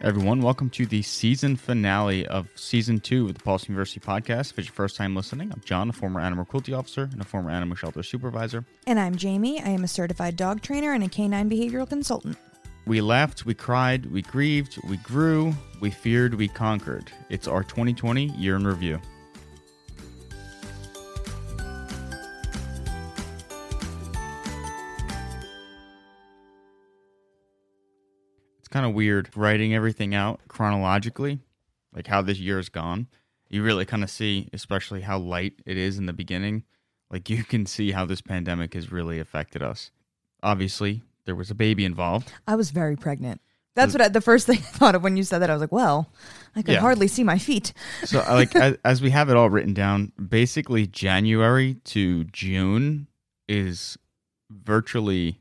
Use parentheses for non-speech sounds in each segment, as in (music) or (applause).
Everyone, welcome to the season finale of season two of the Paws University podcast. If it's your first time listening, I'm John, a former animal cruelty officer and a former animal shelter supervisor. And I'm Jamie. I am a certified dog trainer and a canine behavioral consultant. We laughed, we cried, we grieved, we grew, we feared, we conquered. It's our 2020 year in review. Kind of weird writing everything out chronologically, like how this year has gone. You really kind of see, especially how light it is in the beginning. Like you (laughs) can see how this pandemic has really affected us. Obviously, there was a baby involved. I was very pregnant. That's what I, the first thing (laughs) I thought of when you said that. I was like, well, I could Yeah. hardly see my feet. So, like, as, (laughs) as we have it all written down, basically January to June is virtually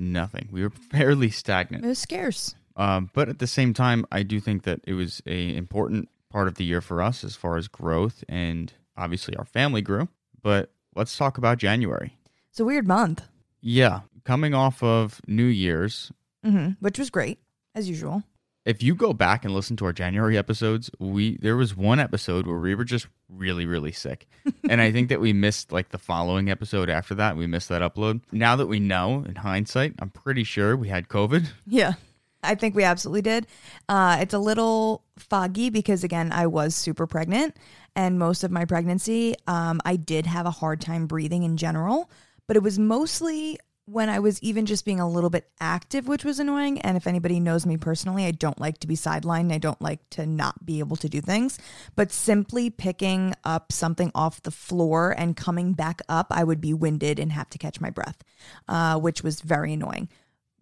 nothing. We were (laughs) fairly stagnant. It was scarce. Um, but at the same time, I do think that it was a important part of the year for us as far as growth, and obviously our family grew. But let's talk about January. It's a weird month, Yeah, coming off of New Year's, hmm which was great, as usual. If you go back and listen to our January episodes, we there was one episode where we were just really really sick. and I think (laughs) that we missed like the following episode after that. We missed that upload. Now that we know in hindsight, I'm pretty sure we had COVID. Yeah, I think we absolutely did. Uh, it's a little foggy because, again, I was super pregnant, and most of my pregnancy, um, I did have a hard time breathing in general, but it was mostly when I was even just being a little bit active, which was annoying. And if anybody knows me personally, I don't like to be sidelined. I don't like to not be able to do things. But simply picking up something off the floor and coming back up, I would be winded and have to catch my breath, uh, which was very annoying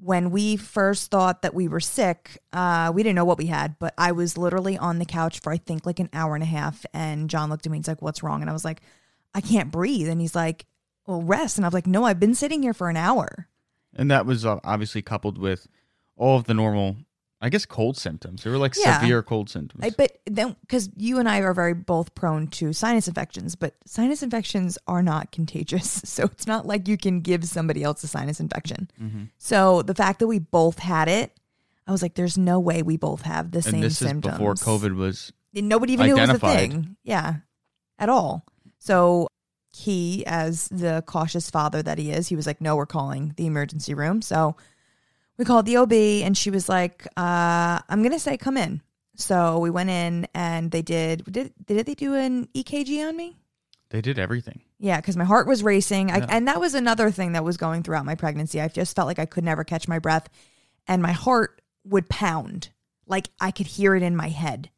when we first thought that we were sick, uh, we didn't know what we had, but I was literally on the couch for I think like an hour and a half. And John looked at me and he's like, What's wrong? And I was like, I can't breathe. And he's like, Well, rest. And I was like, No, I've been sitting here for an hour. And that was uh, obviously coupled with all of the normal I guess cold symptoms. They were like Yeah. severe cold symptoms. I, but then, because you and I are very both prone to sinus infections, but sinus infections are not contagious. (laughs) So it's not like you can give somebody else a sinus infection. Mm-hmm. So the fact that we both had it, I was like, There's no way we both have the and same this symptoms. is before COVID was And nobody even knew it was a Identified. thing. Yeah, at all. So he, as the cautious father that he is, he was like, "No, we're calling the emergency room." So we called the OB, and she was like, uh, "I'm gonna say come in." So we went in, and they did. Did did they do an EKG on me? they did everything. Yeah, because my heart was racing, I, Yeah. and that was another thing that was going throughout my pregnancy. I just felt like I could never catch my breath, and my heart would pound, like I could hear it in my head.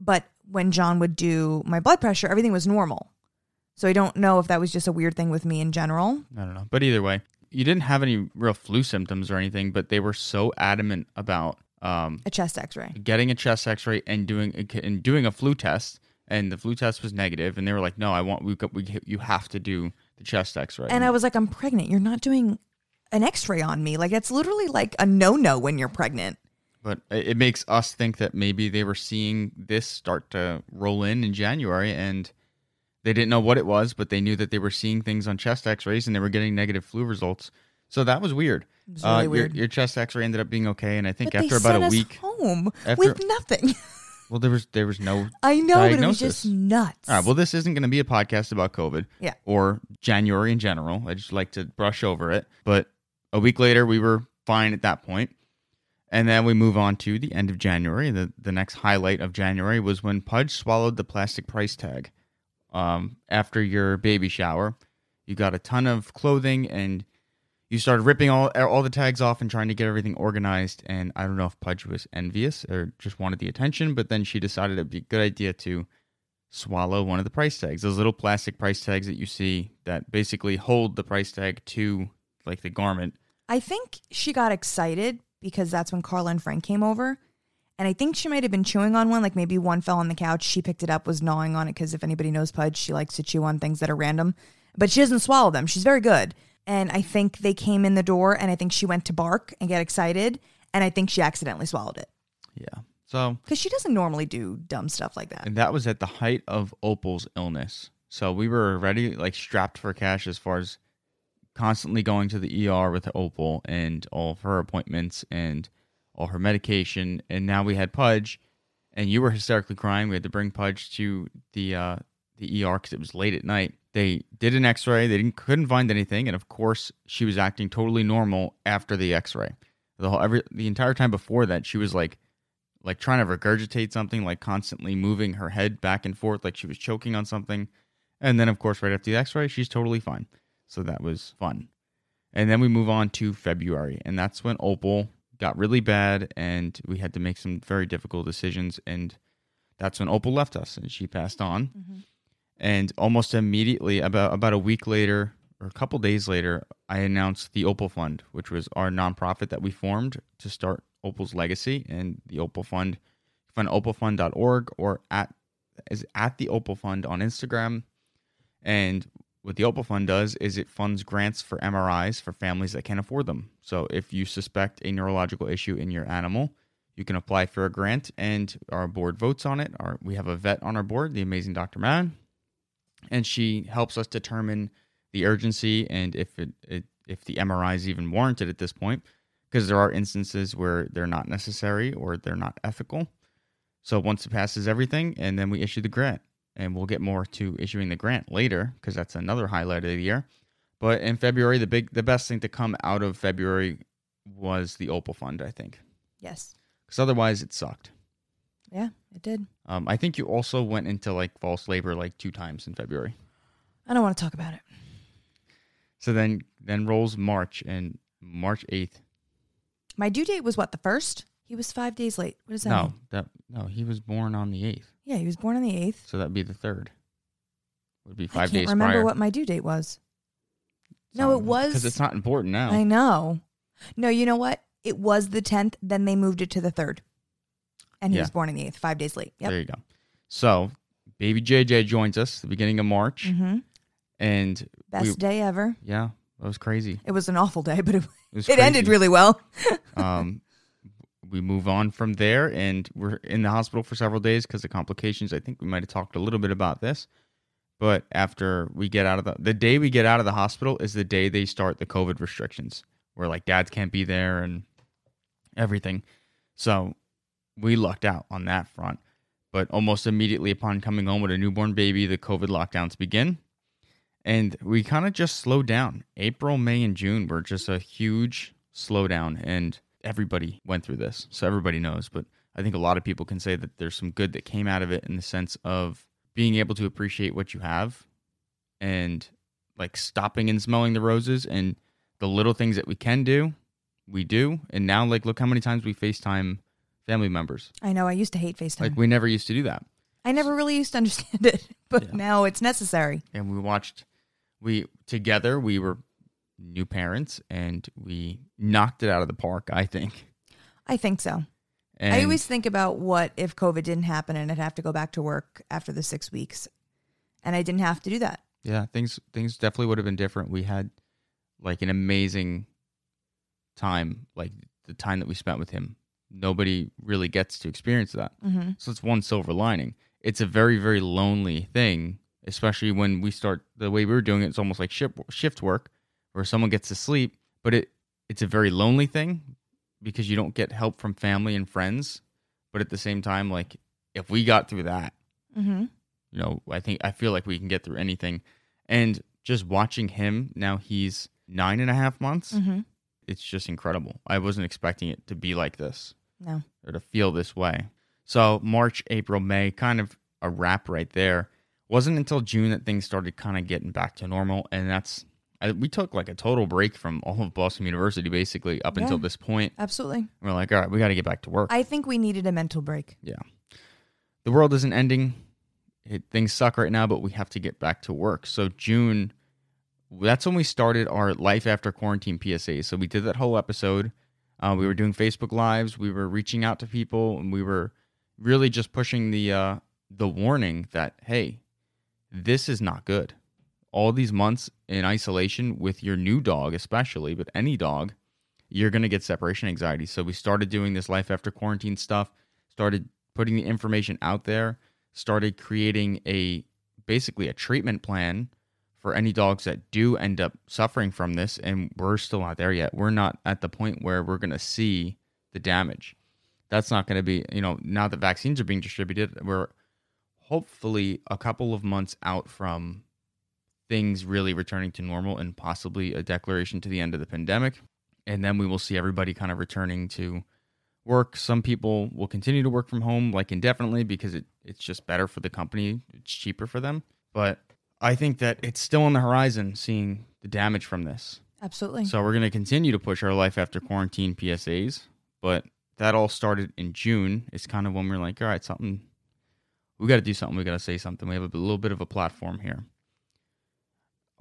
But when John would do my blood pressure, everything was normal. So I don't know if that was just a weird thing with me in general. I don't know. But either way, you didn't have any real flu symptoms or anything, but they were so adamant about um, A chest X-ray. getting a chest X-ray and doing and doing a flu test, and the flu test was negative, and they were like, "No, I want we, we you have to do the chest X-ray." And I was like, I'm pregnant. You're not doing an X-ray on me. Like it's literally like a no-no when you're pregnant. but it makes us think that maybe they were seeing this start to roll in in January, and they didn't know what it was, but they knew that they were seeing things on chest X-rays, and they were getting negative flu results. So that was weird. It was really uh, your- weird. Your, chest X-ray ended up being okay, and I think But after about a week, home after- with nothing. (laughs) well, there was there was no I know, but it was just nuts. All right. Well, this isn't going to be a podcast about COVID. Yeah. Or January in general. I just like to brush over it. But a week later, we were fine at that point. And then we move on to the end of January. The the next highlight of January was when Pudge swallowed the plastic price tag. Um, after your baby shower, you got a ton of clothing and you started ripping all all the tags off and trying to get everything organized. And I don't know if Pudge was envious or just wanted the attention, but then she decided it'd be a good idea to swallow one of the price tags. Those little plastic price tags that you see that basically hold the price tag to like the garment. I think she got excited because that's when Carla and Frank came over. And I think she might have been chewing on one, like maybe one fell on the couch. She picked it up, was gnawing on it because if anybody knows Pudge, she likes to chew on things that are random. But she doesn't swallow them. She's very good. And I think they came in the door and I think she went to bark and get excited. And I think she accidentally swallowed it Yeah. So because she doesn't normally do dumb stuff like that. and that was at the height of Opal's illness. So we were already like strapped for cash as far as constantly going to the ER with Opal and all of her appointments and all her medication, and now we had Pudge, and you were hysterically crying. We had to bring Pudge to the uh, the ER because it was late at night. They did an X-ray. They didn't couldn't find anything, and of course, she was acting totally normal after the X-ray. The whole every the entire time before that, she was like like trying to regurgitate something, like constantly moving her head back and forth, like she was choking on something. And then, of course, right after the X-ray, she's totally fine. So that was fun. And then we move on to February, and that's when Opal got really bad, and we had to make some very difficult decisions. And that's when Opal left us, and she passed on. Mm-hmm. And almost immediately, about about a week later or a couple days later, I announced the Opal Fund, which was our nonprofit that we formed to start Opal's legacy. And the Opal Fund, you can find opalfund.org or at is at the Opal Fund on Instagram. And what the Opal Fund does is it funds grants for MRIs for families that can't afford them. So if you suspect a neurological issue in your animal, you can apply for a grant, and our board votes on it. Our, we have a vet on our board, the amazing Dr. Mann, and she helps us determine the urgency and if it, it if the MRI is even warranted at this point, because there are instances where they're not necessary or they're not ethical. So once it passes everything, and then we issue the grant, and we'll get more to issuing the grant later because that's another highlight of the year. But in February, the big, the best thing to come out of February was the Opal Fund, I think, Yes. because otherwise it sucked. Yeah, it did. Um, I think you also went into like false labor like two times in February. I don't want to talk about it. So then, then rolls March and March eighth. My due date was what the first. He was five days late. What does that No, mean? that no, he was born on the eighth, Yeah, he was born on the eighth. so that'd be the third. Would be 5 I can't days remember prior. what my due date was. No, it was because it's not important now. I know. No, you know what? It was the tenth. Then they moved it to the third, and he Yeah. was born on the eighth, five days late. Yep. There you go. So, baby JJ joins us the beginning of March, hmm and Best we, day ever. yeah, that was crazy. It was an awful day, but it, It was (laughs) it ended really well. um, (laughs) we move on from there, and we're in the hospital for several days because of complications. I think we might have talked a little bit about this, but after we get out of the the day we get out of the hospital is the day they start the COVID restrictions, where like dads can't be there and everything. So we lucked out on that front. But almost immediately upon coming home with a newborn baby, the COVID lockdowns begin. And we kind of just slowed down. April, May, and June were just a huge slowdown, and everybody went through this. So everybody knows. But I think a lot of people can say that there's some good that came out of it in the sense of being able to appreciate what you have and like stopping and smelling the roses and the little things that we can do, we do. And now, like, look how many times we FaceTime family members. I know. I used to hate FaceTime. Like, we never used to do that. I never really used to understand (laughs) it, but Yeah. now it's necessary. and we watched we together we were new parents and we knocked it out of the park i think I think so. and I always think about what if COVID didn't happen and I'd have to go back to work after the six weeks, and I didn't have to do that. yeah things things definitely would have been different we had like an amazing time like the time that we spent with him nobody really gets to experience that Mm-hmm. so it's one silver lining it's a very very lonely thing especially when we start the way we were doing it it's almost like shift, shift work where someone gets to sleep but it it's a very lonely thing because you don't get help from family and friends but at the same time like if we got through that Mm-hmm. you know i think i feel like we can get through anything and just watching him now he's nine and a half months Mm-hmm. it's just incredible i wasn't expecting it to be like this No. or to feel this way. So March, April, May, kind of a wrap right there. Wasn't until June that things started kind of getting back to normal, and that's I, we took like a total break from all of Paws University basically up until this point. Absolutely. We're like, all right, we got to get back to work. I think we needed a mental break. Yeah. The world isn't ending. It, things suck right now, but we have to get back to work. So June, that's when we started our life after quarantine PSA. So we did that whole episode. Uh, we were doing Facebook lives. We were reaching out to people, and we were really just pushing the uh, the warning that hey, this is not good. All these months in isolation with your new dog, especially, but any dog, you're going to get separation anxiety. So we started doing this life after quarantine stuff, started putting the information out there, started creating a basically a treatment plan for any dogs that do end up suffering from this and we're still not there yet. We're not at the point where we're going to see the damage. That's not going to be, you know, now that vaccines are being distributed, we're hopefully a couple of months out from things really returning to normal and possibly a declaration to the end of the pandemic. And then we will see everybody kind of returning to work. Some people will continue to work from home like indefinitely because it, it's just better for the company, it's cheaper for them. But I think that it's still on the horizon seeing the damage from this. Absolutely. So we're going to continue to push our life after quarantine PSAs, but that all started in June. It's kind of when we're like, all right, something, we got to do something. We got to say something. We have a little bit of a platform here.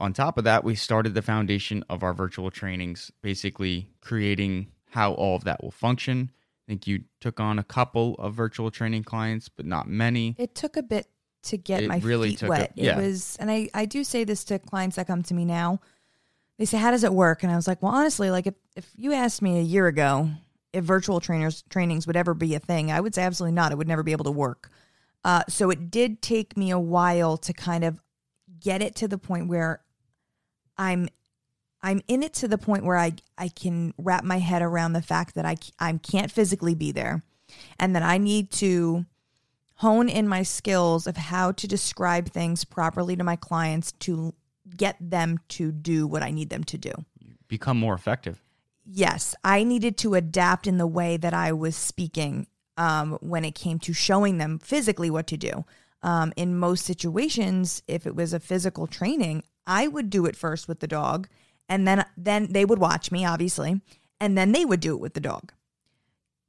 On top of that, we started the foundation of our virtual trainings, basically creating how all of that will function. I think you took on a couple of virtual training clients, but not many. It took a bit to get It my really feet took a- wet. yeah. It was, and I, I do say this to clients that come to me now. They say, "How does it work?" And I was like, "Well, honestly, like if if you asked me a year ago if virtual trainers trainings would ever be a thing, I would say absolutely not. It would never be able to work. Uh, so it did take me a while to kind of get it to the point where I'm I'm in it to the point where I I can wrap my head around the fact that I I can't physically be there, and that I need to hone in my skills of how to describe things properly to my clients to get them to do what I need them to do. Become more effective. Yes, I needed to adapt in the way that I was speaking um, when it came to showing them physically what to do. Um, in most situations, if it was a physical training, I would do it first with the dog, and then then they would watch me, obviously, and then they would do it with the dog.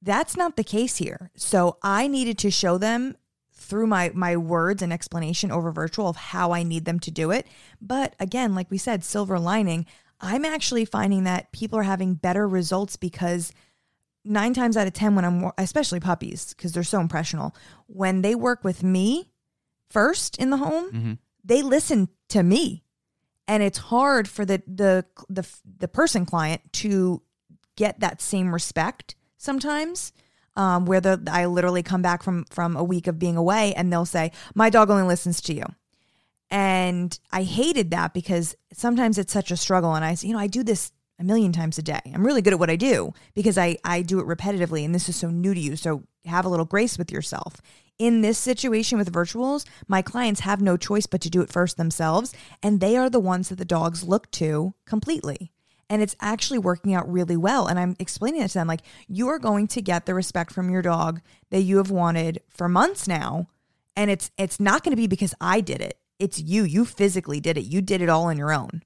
That's not the case here. So I needed to show them through my my words and explanation over virtual of how I need them to do it. But again, like we said, silver lining, I'm actually finding that people are having better results because nine times out of 10, when I'm, especially puppies, because they're so impressional, when they work with me first in the home, Mhm. they listen to me. And it's hard for the, the, the, the person client to get that same respect sometimes. Um, where the, I literally come back from from a week of being away and they'll say, My dog only listens to you. And I hated that because sometimes it's such a struggle. And I, you know, I do this a million times a day. I'm really good at what I do because I, I do it repetitively and this is so new to you. So have a little grace with yourself. In this situation with virtuals, my clients have no choice but to do it first themselves. And they are the ones that the dogs look to completely. And it's actually working out really well. And I'm explaining it to them like, you are going to get the respect from your dog that you have wanted for months now and it's it's not going to be because I did it. It's you. You physically did it. You did it all on your own,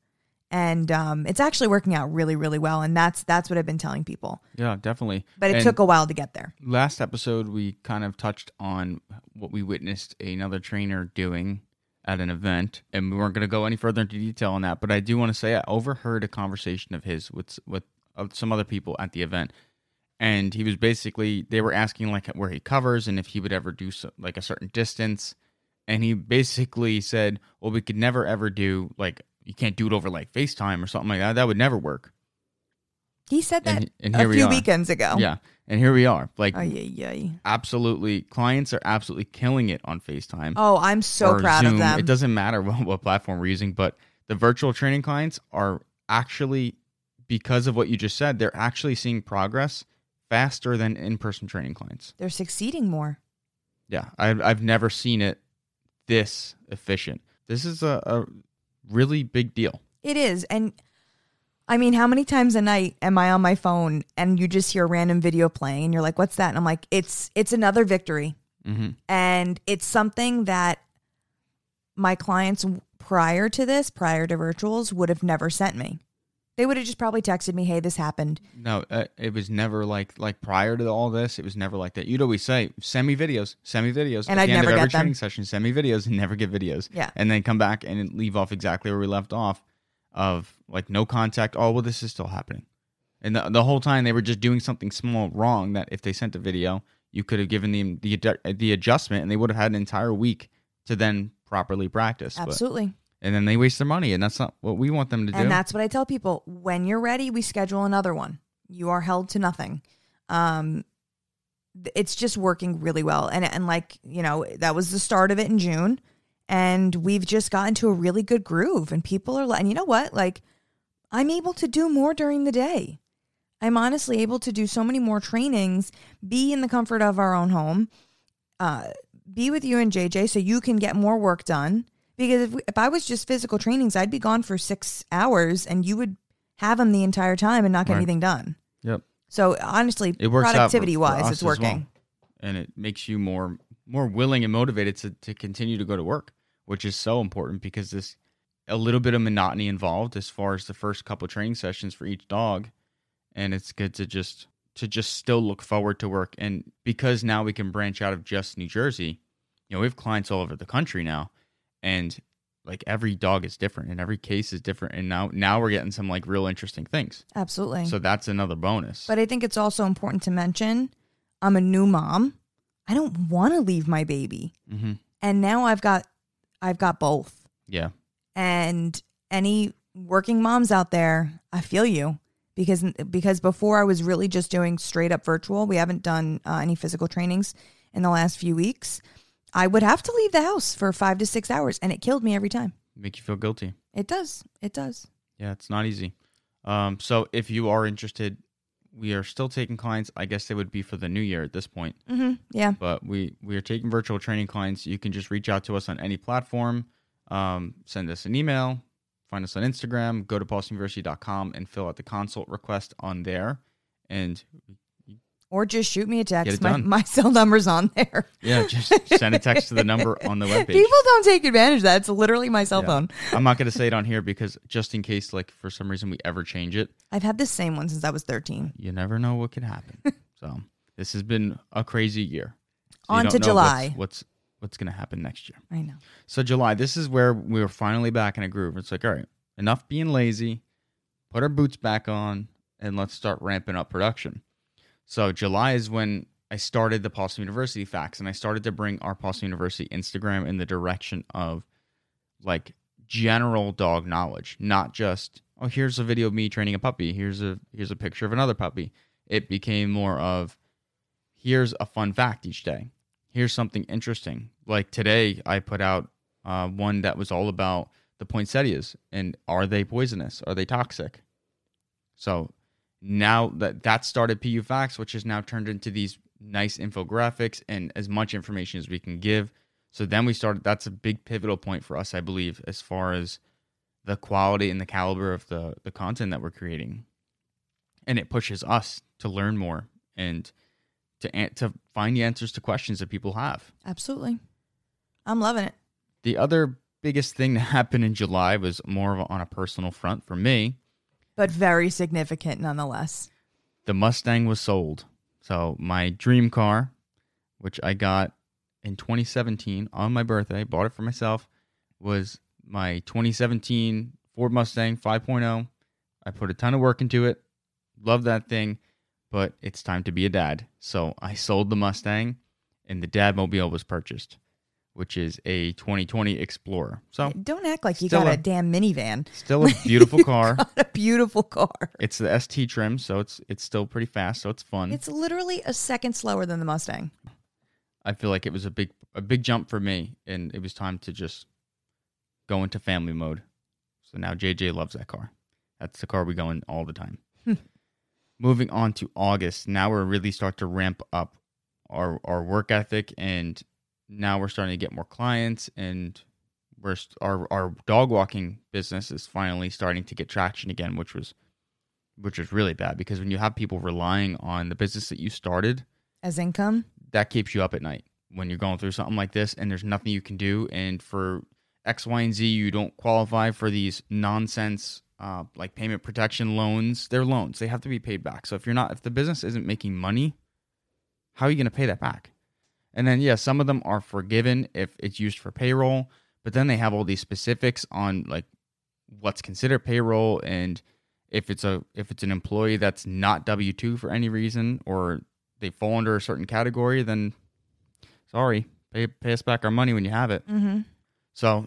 and um, it's actually working out really, really well. And that's that's what I've been telling people. Yeah, definitely. But it And- took a while to get there. last episode we kind of touched on what we witnessed another trainer doing at an event and we weren't going to go any further into detail on that but i do want to say i overheard a conversation of his with with uh, some other people at the event and he was basically they were asking like where he covers and if he would ever do so, like a certain distance and he basically said well we could never ever do like you can't do it over like facetime or something like that that would never work He said that and, and a we few are weekends ago. yeah and here we are like yeah, yeah. absolutely clients are absolutely killing it on FaceTime. Oh, I'm so proud Zoom. of them. It doesn't matter (laughs) what, what platform we're using, but the virtual training clients are actually because of what you just said, they're actually seeing progress faster than in-person training clients. They're succeeding more. Yeah, I've I've never seen it this efficient. This is a, a really big deal. It is, and I mean, how many times a night am I on my phone and you just hear a random video playing and you're like, "What's that?" And I'm like, "It's it's another victory." hmm And it's something that my clients prior to this, prior to virtuals, would have never sent me. They would have just probably texted me, "Hey, this happened." No, uh, it was never like like prior to all this. It was never like that. You'd always say, "Send me videos, send me videos." And At I'd the end never of every get them. training session, send me videos, and never get videos. Yeah. and then come back and leave off exactly where we left off, of like no contact. Oh well, this is still happening, and the, the whole time they were just doing something small wrong. That if they sent a video, you could have given them the the adjustment, and they would have had an entire week to then properly practice. But- Absolutely. And then they waste their money, and that's not what we want them to do. And that's what I tell people. When you're ready, we schedule another one. You are held to nothing. Um, it's just working really well. And and like you know, that was the start of it in June, and we've just gotten to a really good groove. And people are, and you know what? Like, I'm able to do more during the day. I'm honestly able to do so many more trainings, be in the comfort of our own home, uh, be with you and JJ so you can get more work done. Because if, we, if I was just physical trainings, I'd be gone for six hours and you would have them the entire time and not get Right. anything done. Yep. So honestly, It works out for- productivity for wise, us it's as well. working. and it makes you more more willing and motivated to, to continue to go to work which is so important because this a little bit of monotony involved as far as the first couple training sessions for each dog and it's good to just to just still look forward to work and because now we can branch out of just new jersey you know we have clients all over the country now and like every dog is different and every case is different and now now we're getting some like real interesting things Absolutely. so that's another bonus But I think it's also important to mention I'm a new mom. I don't want to leave my baby. hmm And now I've got I've got both. yeah And any working moms out there, I feel you because because before I was really just doing straight up virtual. We haven't done uh, any physical trainings in the last few weeks. I would have to leave the house for 5 to 6 hours and it killed me every time. make you feel guilty It does. It does. Yeah, it's not easy. Um, so if you are interested, we are still taking clients. I guess they would be for the new year at this point, Mhm. Yeah. but we we are taking virtual training clients. You can just reach out to us on any platform, um, send us an email, find us on Instagram, go to pawsuniversity.com and fill out the consult request on there. And Or just shoot me a text. My, my (laughs) cell number's on there. yeah, just send a text to the number (laughs) on the webpage. People don't take advantage of that. It's literally my cell Yeah. phone. I'm not going to say it on here because just in case, like for some reason, we ever change it, I've had this same one since I was 13. you never know what could happen. (laughs) so this has been a crazy year. So On to July. What's what's, what's going to happen next year? I know. So July, this is where we were finally back in a groove. It's like, all right, enough being lazy, put our boots back on, and let's start ramping up production. So July is when I started the Paws University facts, and I started to bring our Paws University Instagram in the direction of like general dog knowledge, not just oh here's a video of me training a puppy, here's a here's a picture of another puppy. It became more of here's a fun fact each day. Here's something interesting. Like today, I put out uh, one that was all about the poinsettias and are they poisonous? Are they toxic? So now that that started PU Facts, which has now turned into these nice infographics and as much information as we can give. So then we started. That's a big pivotal point for us, I believe, as far as the quality and the caliber of the the content that we're creating, and it pushes us to learn more and to to find the answers to questions that people have. Absolutely. I'm loving it. The other biggest thing that (laughs) happened in July was more of a, on a personal front for me. But very significant nonetheless. The Mustang was sold. So my dream car, which I got in 2017 on my birthday, bought it for myself, was my 2017 Ford Mustang 5.0. I put a ton of work into it. Love that thing, but it's time to be a dad. So I sold the Mustang and the dad mobile was purchased, which is a 2020 Explorer. So Don't act like you got a, a- damn minivan. still a (laughs) beautiful car. A beautiful car. It's the ST trim, so it's it's still pretty fast, so it's fun. It's literally a second slower than the Mustang. I feel like it was a big a big jump for me, and it was time to just go into family mode. So now JJ loves that car. That's the car we go in all the time. Hmm. Moving on to August, now we're really start to ramp up our our work ethic, and now we're starting to get more clients, and we're our our dog walking business is finally starting to get traction again, which was which was really bad because when you have people relying on the business that you started As income? that keeps you up at night when you're going through something like this and there's nothing you can do. And for x y and z you don't qualify for these nonsense uh, like payment protection loans. They're loans. They have to be paid back. So if you're not if the business isn't making money how are you going to pay that back and then yeah some of them are forgiven if it's used for payroll but then they have all these specifics on like what's considered payroll and if it's a if it's an employee that's not w2 for any reason or they fall under a certain category, then sorry, pay, pay us back our money when you have it. Mm-hmm. So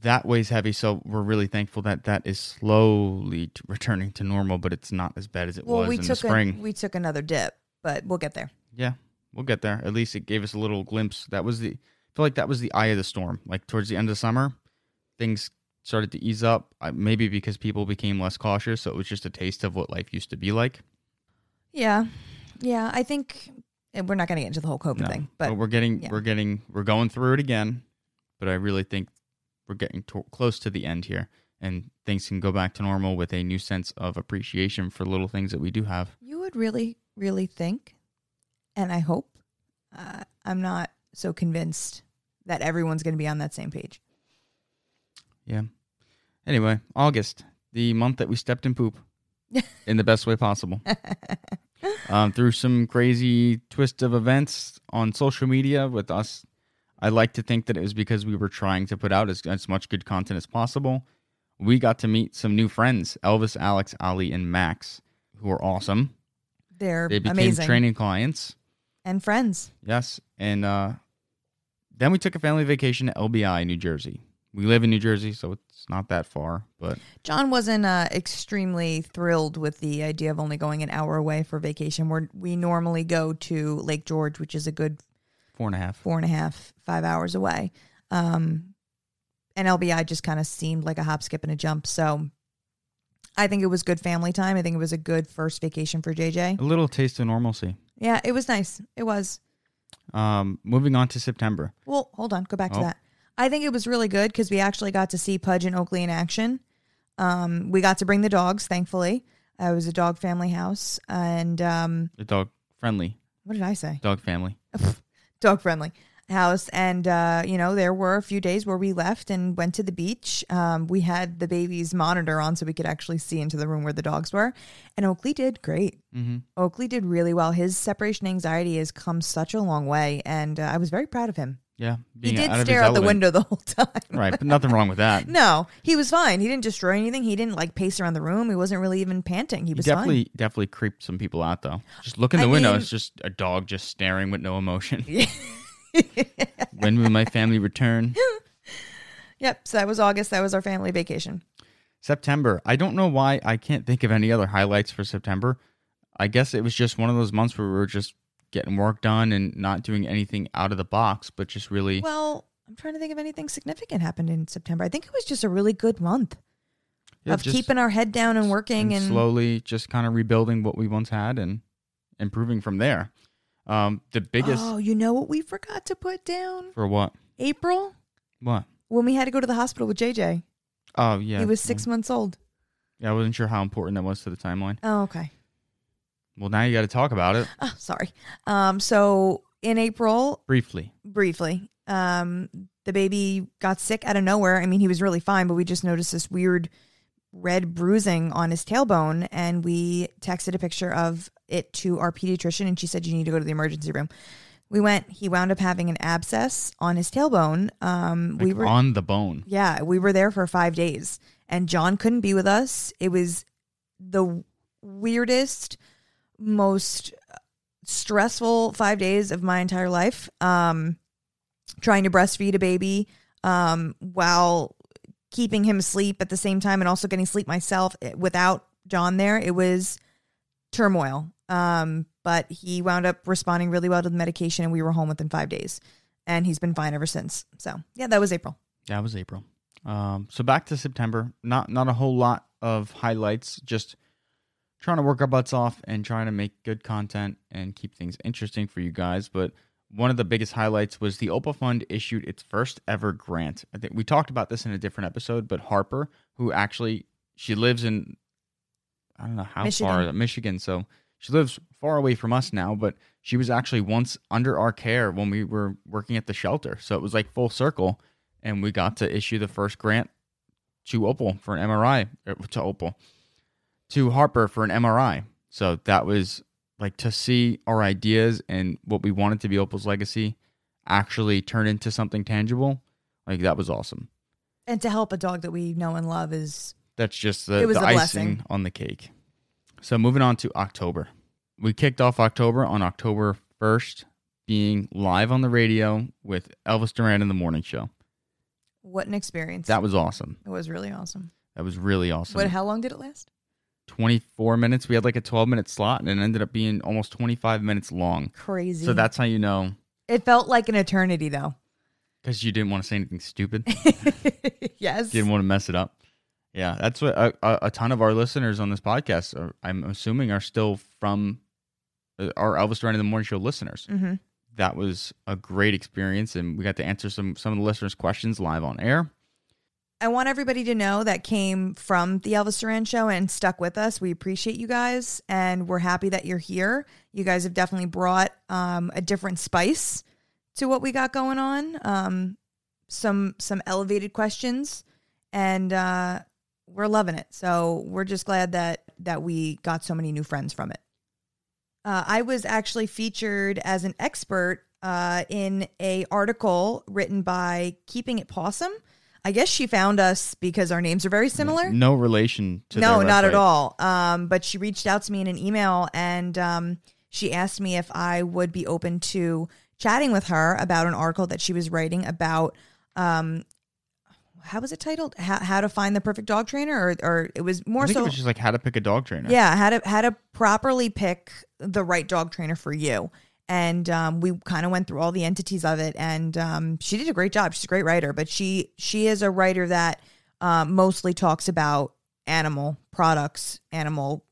that weighs heavy. So we're really thankful that that is slowly t- returning to normal, but it's not as bad as it Well, was we in the spring. A, we took another dip, but we'll get there. yeah, we'll get there. At least it gave us a little glimpse. That was the I feel like that was the eye of the storm. Like towards the end of summer, things started to ease up. Maybe because people became less cautious, so it was just a taste of what life used to be like. Yeah. Yeah. I think and we're not going to get into the whole COVID No, thing, but, but we're getting yeah. we're getting we're going through it again. But I really think we're getting to- close to the end here, and things can go back to normal with a new sense of appreciation for little things that we do have. you would really, really think, and I hope, uh, I'm not so convinced that everyone's going to be on that same page. Yeah. Anyway, August, the month that we stepped in poop (laughs) in the best way possible. (laughs) um, through some crazy twist of events on social media with us, I like to think that it was because we were trying to put out as, as much good content as possible. We got to meet some new friends, Elvis, Alex, Ali, and Max, who are awesome. They're They became amazing training clients. And friends. Yes. And uh, then we took a family vacation to LBI, New Jersey. We live in New Jersey, so it's not that far, but John wasn't uh, extremely thrilled with the idea of only going an hour away for vacation. Where we normally go to Lake George, which is a good four and a half. four and a half, five hours away. Um, and LBI just kind of seemed like a hop, skip, and a jump. So I think it was good family time. I think it was a good first vacation for JJ. A little taste of normalcy. Yeah, it was nice. It was. Um, moving on to September. Well, hold on, go back to Oh. that. I think it was really good because we actually got to see Pudge and Oakley in action. Um, we got to bring the dogs, thankfully. Uh, it was a dog family house. And um, The dog friendly what did I say? dog family. (laughs) dog friendly house and uh, you know there were a few days where we left and went to the beach. Um, we had the baby's monitor on so we could actually see into the room where the dogs were and oakley did great. Mm-hmm. oakley did really well. His separation anxiety has come such a long way and uh, i was very proud of him. Yeah, he did out of his stare out the window the whole (laughs) time. Right, but nothing wrong with that. no he was fine. He didn't destroy anything. He didn't like pace around the room. He wasn't really even panting. He He was definitely definitely creeped some people out though. Just look in the I window. mean- it's just a dog just staring with no emotion. (laughs) fine (laughs) when will my family return? (laughs) yep so that was august that was our family vacation September. I don't know why I can't think of any other highlights for September. I guess it was just one of those months where we were just getting work done and not doing anything out of the box, but just really Well, I'm trying to think of anything significant happened in September. I think it was just a really good month yeah, of keeping our head down and working and and, slowly just kind of rebuilding what we once had and improving from there. Um, the biggest Oh, you know what we forgot to put down? for what? April What? when we had to go to the hospital with JJ. Oh yeah, he was. 6 months old. Yeah, I wasn't sure how important that was to the timeline. Oh, okay. Well, now you got to talk about it Oh, sorry. Um so in April, briefly. briefly, um the baby got sick out of nowhere. I mean, he was really fine, but we just noticed this weird red bruising on his tailbone and we texted a picture of it to our pediatrician and she said you need to go to the emergency room. We went, he wound up having an abscess on his tailbone. Um we were on the bone. yeah, we were there for 5 days and John couldn't be with us. It was the weirdest most stressful 5 days of my entire life. Um trying to breastfeed a baby um, while keeping him asleep at the same time and also getting sleep myself without John there. It was turmoil. Um, but he wound up responding really well to the medication and we were home within five days. And he's been fine ever since. So yeah, that was April. Yeah, it was April. Um, so back to September. Not not a whole lot of highlights. Just trying to work our butts off and trying to make good content and keep things interesting for you guys. But one of the biggest highlights was the Opal Fund issued its first ever grant. I think we talked about this in a different episode, but Harper, who actually she lives in I don't know how far Michigan. Michigan, so she lives far away from us now, but she was actually once under our care when we were working at the shelter. So it was like full circle and we got to issue the first grant to Opal for an MRI er, to Opal to Harper for an MRI. So that was like to see our ideas and what we wanted to be Opal's legacy actually turn into something tangible. Like that was awesome. And to help a dog that we know and love is That's just the, the icing on the cake. So moving on to October. We kicked off October on October 1st being live on the radio with Elvis Duran in the morning show. what an experience. That was awesome. it was really awesome. That was really awesome. What? How long did it last? 24 minutes. We had like a 12 minute slot and it ended up being almost 25 minutes long. Crazy. So that's how you know it felt like an eternity, though. because you didn't want to say anything stupid. (laughs) yes. didn't want to mess it up. Yeah, that's what a, a, ton of our listeners on this podcast, are, I'm assuming, are still from our Elvis Duran in the Morning Show listeners. Mm-hmm. That was a great experience, and we got to answer some some of the listeners' questions live on air. I want everybody to know that came from the Elvis Duran show and stuck with us. We appreciate you guys, and we're happy that you're here. You guys have definitely brought um, a different spice to what we got going on. Um, some some elevated questions, and uh, we're loving it. So we're just glad that that we got so many new friends from it. Uh, I was actually featured as an expert uh, in a article written by Keeping It Possum. I guess she found us because our names are very similar. No relation to no, not at all. Um, but she reached out to me in an email and um, she asked me if I would be open to chatting with her about an article that she was writing about. Um, how was it titled? How, how to find the perfect dog trainer, or, or it was more I think so. it was just like how to pick a dog trainer. Yeah, how to how to properly pick the right dog trainer for you. And um, we kind of went through all the entities of it, and um, she did a great job. She's a great writer, but she she is a writer that um, mostly talks about animal products, animal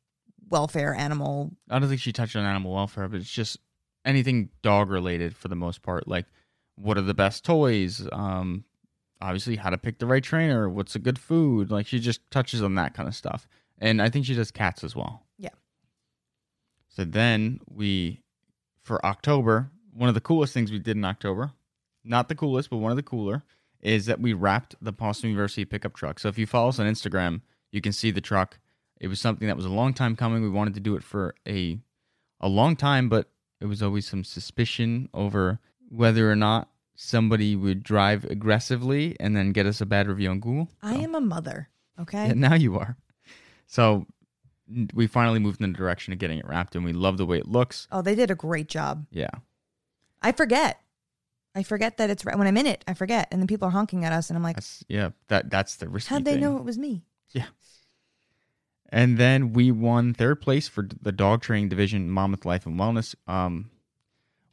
welfare, animal. I don't think she touched on animal welfare, but it's just anything dog related for the most part. Like, what are the best toys? Um, obviously, how to pick the right trainer. What's a good food? Like, she just touches on that kind of stuff. And I think she does cats as well. Yeah. So then we, for October, one of the coolest things we did in October, not the coolest, but one of the cooler, is that we wrapped the Paws University pickup truck. So if you follow us on Instagram, you can see the truck. It was something that was a long time coming. We wanted to do it for a a long time, but it was always some suspicion over whether or not somebody would drive aggressively and then get us a bad review on Google. I am a mother. Okay. Yeah, now you are. So we finally moved in the direction of getting it wrapped, and we love the way it looks. Oh, they did a great job. Yeah, I forget. I forget that it's when I'm in it. I forget, and then people are honking at us, and I'm like, that's yeah. That that's the risky "How'd they thing. know it was me?" Yeah. And then we won third place for the dog training division, Monmouth Life and Wellness. Um,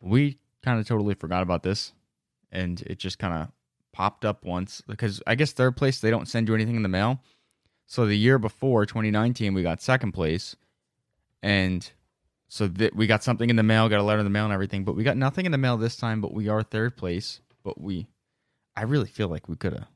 we kind of totally forgot about this, and it just kind of popped up once because I guess third place they don't send you anything in the mail. So the year before, 2019, we got second place, and so th- we got something in the mail, got a letter in the mail, and everything. But we got nothing in the mail this time. But we are third place. But we, I really feel like we could have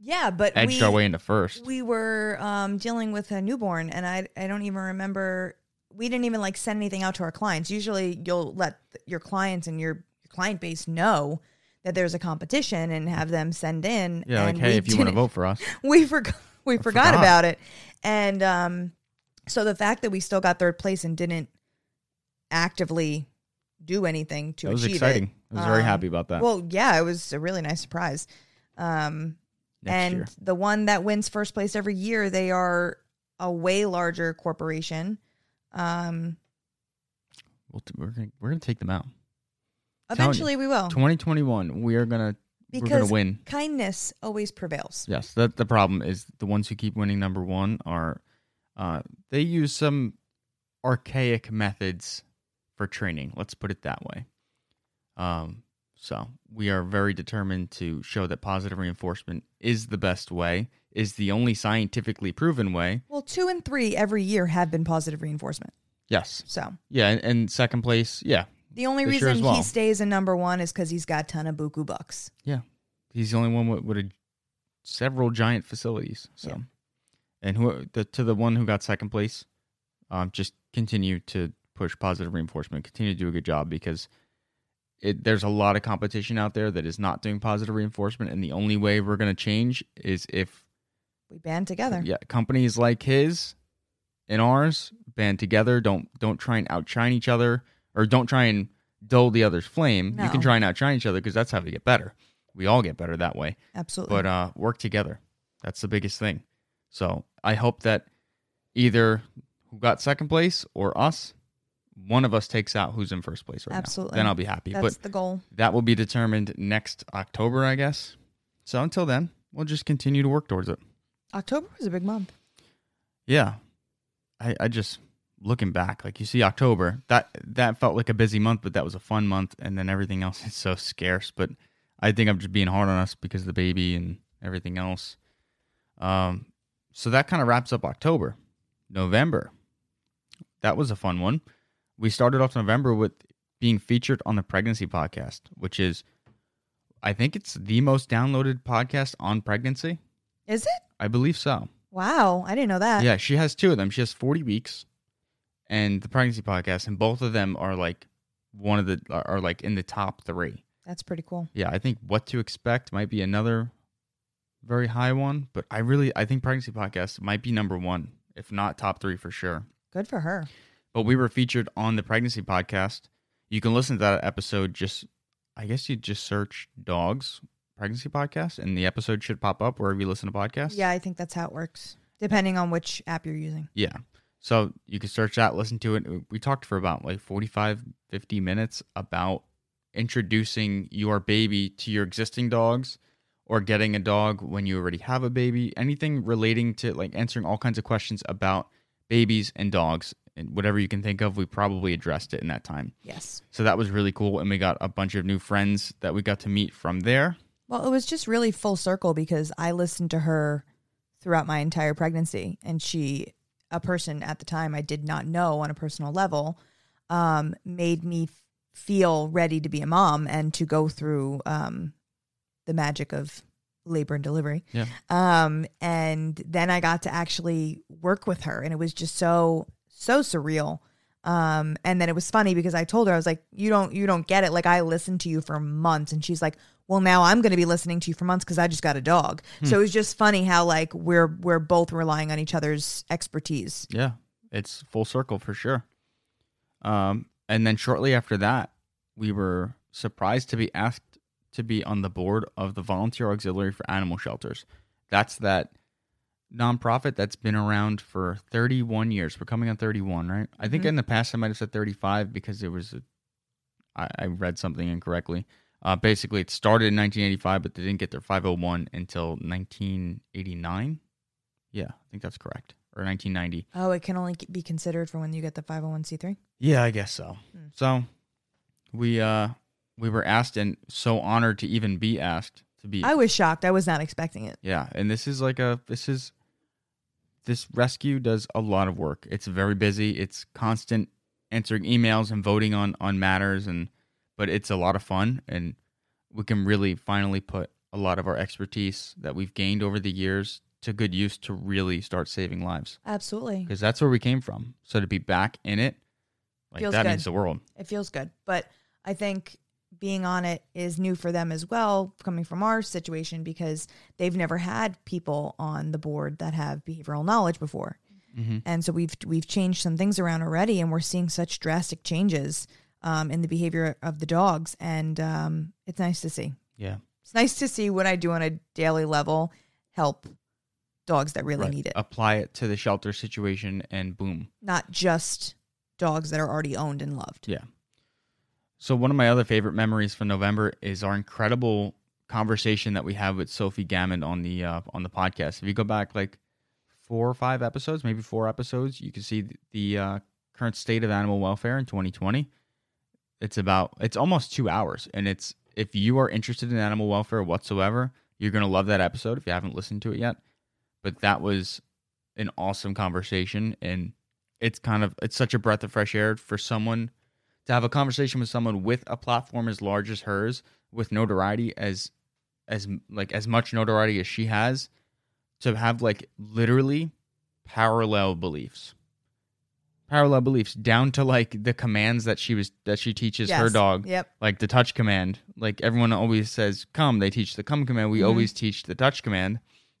Yeah, but edged we, our way into first. we were um, dealing with a newborn, and I I don't even remember. We didn't even like send anything out to our clients. Usually, you'll let your clients and your, your client base know that there's a competition and have them send in. yeah, like hey, if you want to vote for us, (laughs) we forgot we forgot, forgot. about it, and um, so the fact that we still got third place and didn't actively do anything to that was achieve exciting. it. I was very um, happy about that. Well, yeah, it was a really nice surprise. Um, and year. the one that wins first place every year, they are a way larger corporation. Um, We'll t- we're gonna, we're gonna take them out. Eventually, we will 2021, we are gonna we're gonna because win. kindness always prevails. Yes, that the problem is the ones who keep winning number one are uh, they use some archaic methods for training. Let's put it that way. Um, so we are very determined to show that positive reinforcement is the best way, is the only scientifically proven way. Well, two and three every year have been positive reinforcement. Yes, So yeah, and, and second place, yeah, the only reason as well. he stays in number one is because he's got a ton of buku bucks. Yeah, he's the only one with, with a, several giant facilities. So, Yeah. and who the to the one who got second place, um, just continue to push positive reinforcement. Continue to do a good job because it there's a lot of competition out there that is not doing positive reinforcement, and the only way we're going to change is if We band together. yeah companies like his and ours band together. Don't don't try and outshine each other, or don't try and dull the other's flame. You can try and outshine each other because that's how we get better. We all get better that way Absolutely. but uh, work together. That's the biggest thing. So I hope that either who got second place or us, one of us takes out who's in first place right Absolutely. now. Then I'll be happy. That's but the goal. that will be determined next October, I guess. So until then, we'll just continue to work towards it. October was a big month. Yeah, I, I just looking back, like you see October, that that felt like a busy month, but that was a fun month, and then everything else is so scarce. But I think I'm just being hard on us because of the baby and everything else. Um, so that kind of wraps up October. November, that was a fun one. we started off November with being featured on the pregnancy podcast, which is, I think it's the most downloaded podcast on pregnancy. Is it? I believe so. Wow, I didn't know that. Yeah, she has two of them. She has 40 weeks and the pregnancy podcast, and both of them are like one of the, are like in the top three. That's pretty cool. Yeah, I think What to Expect might be another very high one, but I really, I think Pregnancy Podcast might be number one, if not top three for sure. Good for her. But we were featured on the Pregnancy Podcast. You can listen to that episode just, I guess you just search dogs pregnancy podcast and the episode should pop up wherever you listen to podcasts. Yeah, I think that's how it works, depending on which app you're using. Yeah. So you can search that, listen to it. We talked for about like 45, 50 minutes about introducing your baby to your existing dogs or getting a dog when you already have a baby, anything relating to like answering all kinds of questions about babies and dogs and whatever you can think of, we probably addressed it in that time. Yes. So that was really cool. And we got a bunch of new friends that we got to meet from there. Well, it was just really full circle because I listened to her throughout my entire pregnancy, and she, a person at the time I did not know on a personal level, um, made me feel ready to be a mom and to go through um, the magic of labor and delivery. Yeah. Um, and then I got to actually work with her, and it was just so so surreal. Um, and then it was funny because I told her I was like, "You don't, you don't get it. Like I listened to you for months," and she's like, "Well, now I'm going to be listening to you for months because I just got a dog." So it was just funny how like we're we're both relying on each other's expertise. Yeah, it's full circle for sure. Um, and then shortly after that, we were surprised to be asked to be on the board of the Volunteer Auxiliary for Animal Shelters. That's that nonprofit that's been around for 31 years. We're coming on 31, right? I think Mhm. in the past I might have said 35 because it was, a, I, I read something incorrectly. Uh, basically, it started in 1985, but they didn't get their 501 until 1989. Yeah, I think that's correct. Or 1990. Oh, it can only be considered for when you get the 501c3. Yeah, I guess so. Hmm. So we uh we were asked and so honored to even be asked to be I was shocked. I was not expecting it. Yeah, and this is like a this is this rescue does a lot of work. It's very busy. It's constant answering emails and voting on on matters and but it's a lot of fun and we can really finally put a lot of our expertise that we've gained over the years to good use to really start saving lives Absolutely. because that's where we came from. So to be back in it like Feels that good. means the world. It feels good. But I think being on it is new for them as well, coming from our situation, because they've never had people on the board that have behavioral knowledge before. Mhm. And so we've we've changed some things around already, and we're seeing such drastic changes um, in the behavior of the dogs, and um, it's nice to see. Yeah. It's nice to see what I do on a daily level help dogs that really Right. need it, Apply it to the shelter situation, and boom. not just dogs that are already owned and loved. Yeah. So one of my other favorite memories from November is our incredible conversation that we have with Sophie Gamand on the uh, on the podcast. If you go back like four or five episodes, maybe four episodes, you can see th- the uh, current state of animal welfare in 2020. It's about it's almost two hours, and it's if you are interested in animal welfare whatsoever, you're gonna love that episode if you haven't listened to it yet. But that was an awesome conversation, and it's kind of it's such a breath of fresh air for someone to have a conversation with someone with a platform as large as hers with notoriety as as like as much notoriety as she has to have like literally parallel beliefs parallel beliefs down to like the commands that she was that she teaches her dog Yep. like the touch command like everyone always says come they teach the come command we Mhm. always teach the touch command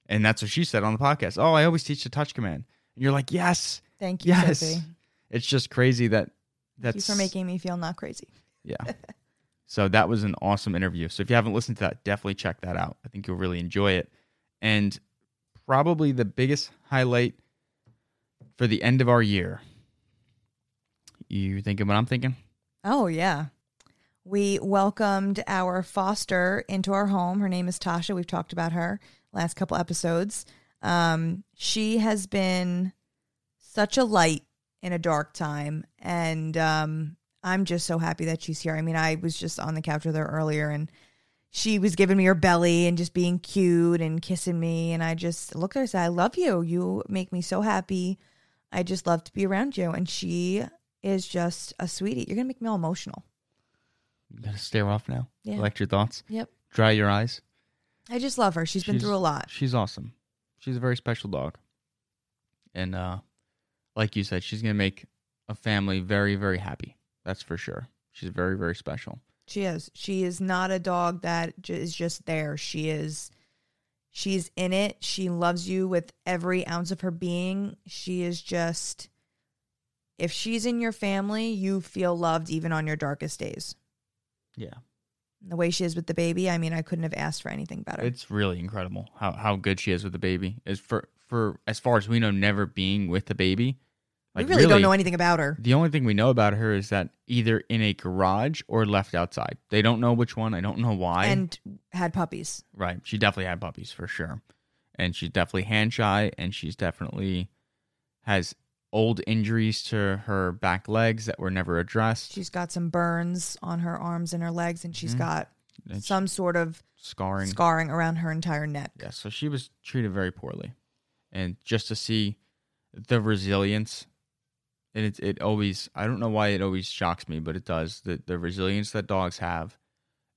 and that's what she said on the podcast oh i always teach the touch command and you're like yes Thank you, yes Sophie. it's just crazy that Thank that's you for making me feel not crazy. yeah. (laughs) so that was an awesome interview. So if you haven't listened to that, definitely check that out. I think you'll really enjoy it. And probably the biggest highlight for the end of our year. You thinking what I'm thinking? Oh, yeah. We welcomed our foster into our home. Her name is Tasha. We've talked about her last couple episodes. Um, she has been such a light in a dark time. And um, I'm just so happy that she's here. I mean, I was just on the couch with her earlier and she was giving me her belly and just being cute and kissing me. And I just looked at her and said, I love you. You make me so happy. I just love to be around you. And she is just a sweetie. You're gonna make me all emotional. You gotta stare off now. Yeah. Collect your thoughts. Yep. Dry your eyes. I just love her. She's been through a lot. She's awesome. She's a very special dog. And uh like you said, she's gonna make a family very, very happy. That's for sure. She's very, very special. She is. She is not a dog that j- is just there. She is. She's in it. She loves you with every ounce of her being. She is just. If she's in your family, you feel loved even on your darkest days. Yeah. The way she is with the baby, I mean, I couldn't have asked for anything better. It's really incredible how, how good she is with the baby. Is for for as far as we know, never being with the baby. we really, don't know anything about her. The only thing we know about her is that either in a garage or left outside. They don't know which one. I don't know why. And had puppies. right. She definitely had puppies for sure. And she's definitely hand shy and she's definitely has old injuries to her back legs that were never addressed. She's got some burns on her arms and her legs, and she's Mhm. got And some sort of scarring. scarring around her entire neck. Yeah, so she was treated very poorly, and just to see the resilience, and it it always I don't know why it always shocks me, but it does the the resilience that dogs have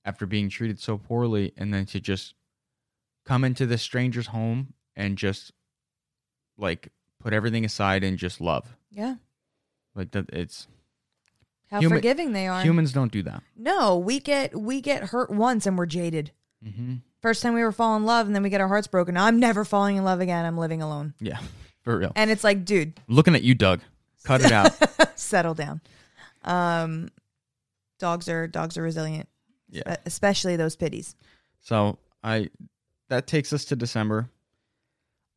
after being treated so poorly, and then to just come into this stranger's home and just like put everything aside and just love Yeah. like that. It's How Human- forgiving they are. humans don't do that. No, we get we get hurt once and we're jaded. Mm-hmm. First time we ever fall in love and then we get our hearts broken. I'm never falling in love again. I'm living alone. Yeah, (laughs) for real. And it's like, dude, Looking at you, Doug. Cut it out. (laughs) settle down. Um dogs are dogs are resilient. Yeah. Especially those pitties. So I that takes us to December.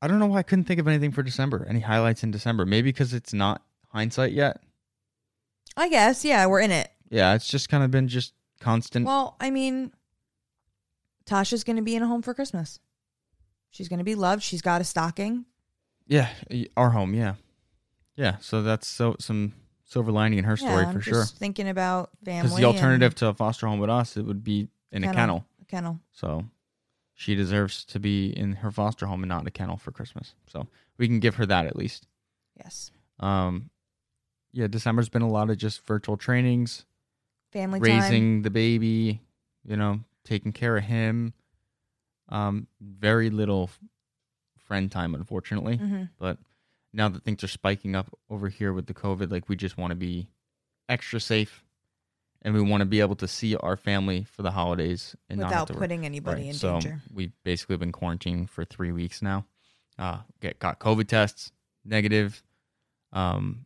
I don't know why I couldn't think of anything for December. Any highlights in December? Maybe because it's not hindsight yet. I guess, yeah, we're in it. Yeah, it's just kind of been just constant. Well, I mean, Tasha's going to be in a home for Christmas. She's going to be loved. She's got a stocking. yeah, our home. Yeah, yeah. So that's so some silver lining in her story yeah, I'm for sure. thinking about family. Because the alternative to a foster home with us, it would be in a Kennel. kennel. a kennel. So she deserves to be in her foster home and not in a kennel for Christmas. So we can give her that at least. Yes. Um, yeah, December's been a lot of just virtual trainings. Family raising the baby, you know, taking care of him. Um, very little friend time, unfortunately. time. hmm But now that things are spiking up over here with the COVID, like we just want to be extra safe, and we want to be able to see our family for the holidays and Without putting anybody Right, in so danger. we've basically been quarantined for three weeks now. Uh, get got COVID tests negative. Um,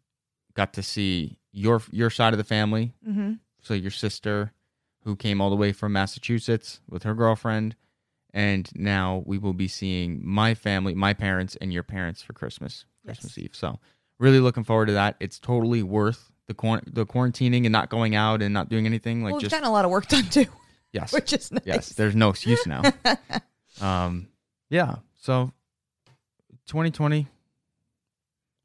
got to see your your side of the family Mm-hmm. so your sister who came all the way from Massachusetts with her girlfriend and now we will be seeing my family, my parents and your parents for Christmas, Yes. Christmas Eve. So, really looking forward to that. It's totally worth the quar- the quarantining and not going out and not doing anything like well, we've just gotten a lot of work done too, (laughs) yes. which is nice. Yes, there's no excuse now. (laughs) um yeah, so 2020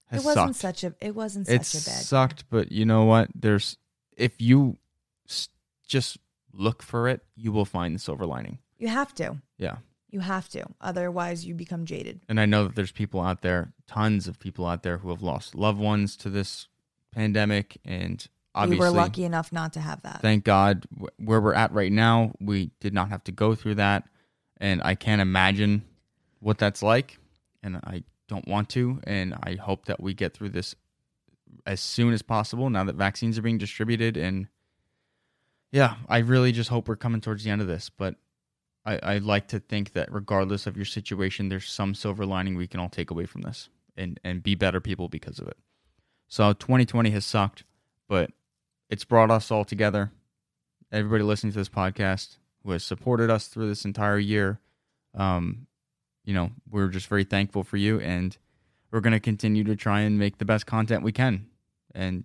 has it wasn't sucked such a. It wasn't it such a bad. sucked but you know what there's if you s- just look for it you will find the silver lining You have to. yeah You have to. Otherwise, you become jaded. and i know that there's people out there tons of people out there who have lost loved ones to this pandemic and obviously we were lucky enough not to have that. thank god where we're at right now we did not have to go through that. And i can't imagine what that's like and i don't want to. And i hope that we get through this as soon as possible now that vaccines are being distributed. And yeah i really just hope we're coming towards the end of this. But i i like to think that regardless of your situation there's some silver lining we can all take away from this and and be better people because of it so 2020 has sucked but it's brought us all together. Everybody listening to this podcast who has supported us through this entire year um you know we're just very thankful for you and we're going to continue to try and make the best content we can and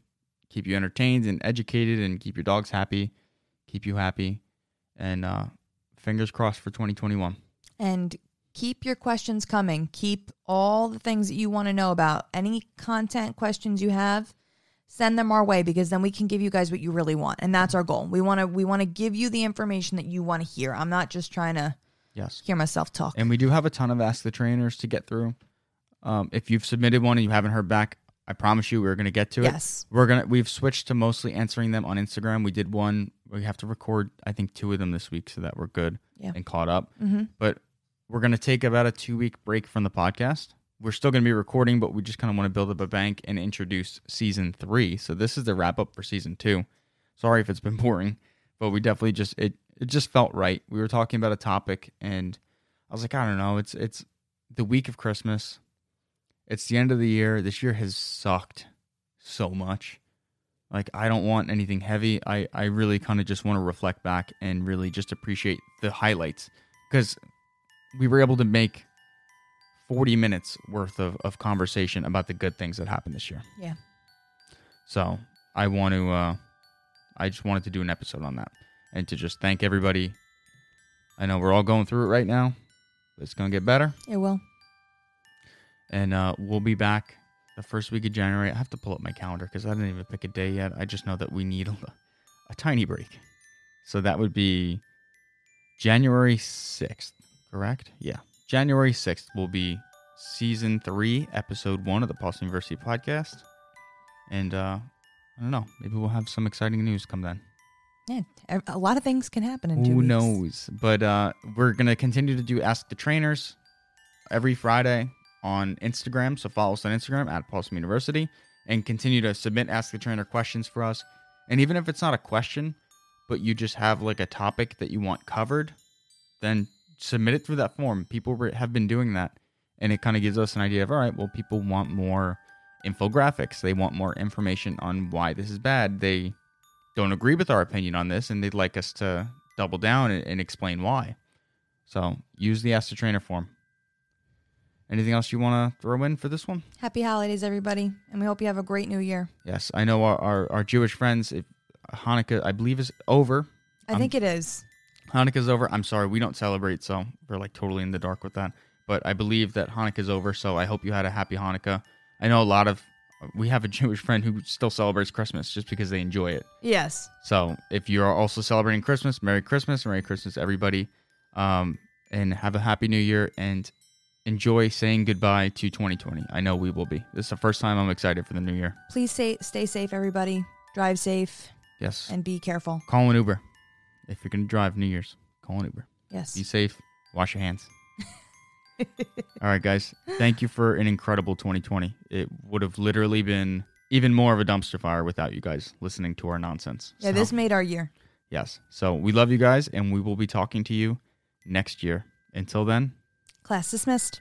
keep you entertained and educated and keep your dogs happy keep you happy and uh fingers crossed for 2021 And keep your questions coming. Keep all the things that you want to know about. Any content questions you have, send them our way because then we can give you guys what you really want. And that's our goal. We want to we want to give you the information that you want to hear. I'm not just trying to yes hear myself talk. and we do have a ton of ask the trainers to get through um if you've submitted one and you haven't heard back I promise you, we're gonna get to it. Yes. We're gonna we've switched to mostly answering them on Instagram. We did one. We have to record, I think, two of them this week so that we're good Yeah. and caught up. Mm-hmm. But we're gonna take about a two week break from the podcast. We're still gonna be recording, but we just kind of want to build up a bank and introduce season three. So this is the wrap up for season two. Sorry if it's been (laughs) boring, but we definitely just it it just felt right. We were talking about a topic, and I was like, I don't know. It's it's the week of Christmas. It's the end of the year. This year has sucked so much. Like I don't want anything heavy. I I really kind of just want to reflect back and really just appreciate the highlights because we were able to make 40 minutes worth of, of conversation about the good things that happened this year. Yeah. So I want to uh I just wanted to do an episode on that and to just thank everybody. I know we're all going through it right now. But it's gonna get better It will. and uh, we'll be back the first week of January. I have to pull up my calendar because I didn't even pick a day yet. I just know that we need a, a tiny break. So that would be January 6th, correct? Yeah. January 6th will be season three, episode one of the Paws University podcast. And uh, I don't know, maybe we'll have some exciting news come then. Yeah. A lot of things can happen in two Who weeks. knows? But uh, we're gonna continue to do Ask the Trainers every Friday on Instagram. So follow us on Instagram at Pulsum University and continue to submit Ask the Trainer questions for us. And even if it's not a question, but you just have like a topic that you want covered, then submit it through that form. People have been doing that, and it kind of gives us an idea of all right, well, people want more infographics. They want more information on why this is bad. They don't agree with our opinion on this and they'd like us to double down and, and explain why. So use the Ask the Trainer form. Anything else you want to throw in for this one? Happy holidays, everybody. And we hope you have a great new year. Yes, I know our, our, our Jewish friends, if Hanukkah, I believe, is over. I I'm- think it is. Hanukkah's over. I'm sorry, we don't celebrate, so we're like totally in the dark with that. But I believe that Hanukkah's over, so I hope you had a happy Hanukkah. I know a lot of, we have a (laughs) Jewish friend who still celebrates Christmas just because they enjoy it. Yes. So if you're also celebrating Christmas, Merry Christmas, Merry Christmas, everybody, um, and have a happy New Year and enjoy saying goodbye to 2020. I know we will be. This is the first time I'm excited for the new year. Please stay, stay safe, everybody. Drive safe Yes, and be careful. call an Uber if you're gonna drive New Year's. Call an Uber. Yes. Be safe. Wash your hands. (laughs) All right, guys. Thank you for an incredible 2020. It would have literally been even more of a dumpster fire without you guys listening to our nonsense. Yeah, So- this made our year. Yes. So we love you guys, and we will be talking to you next year. Until then, Class dismissed.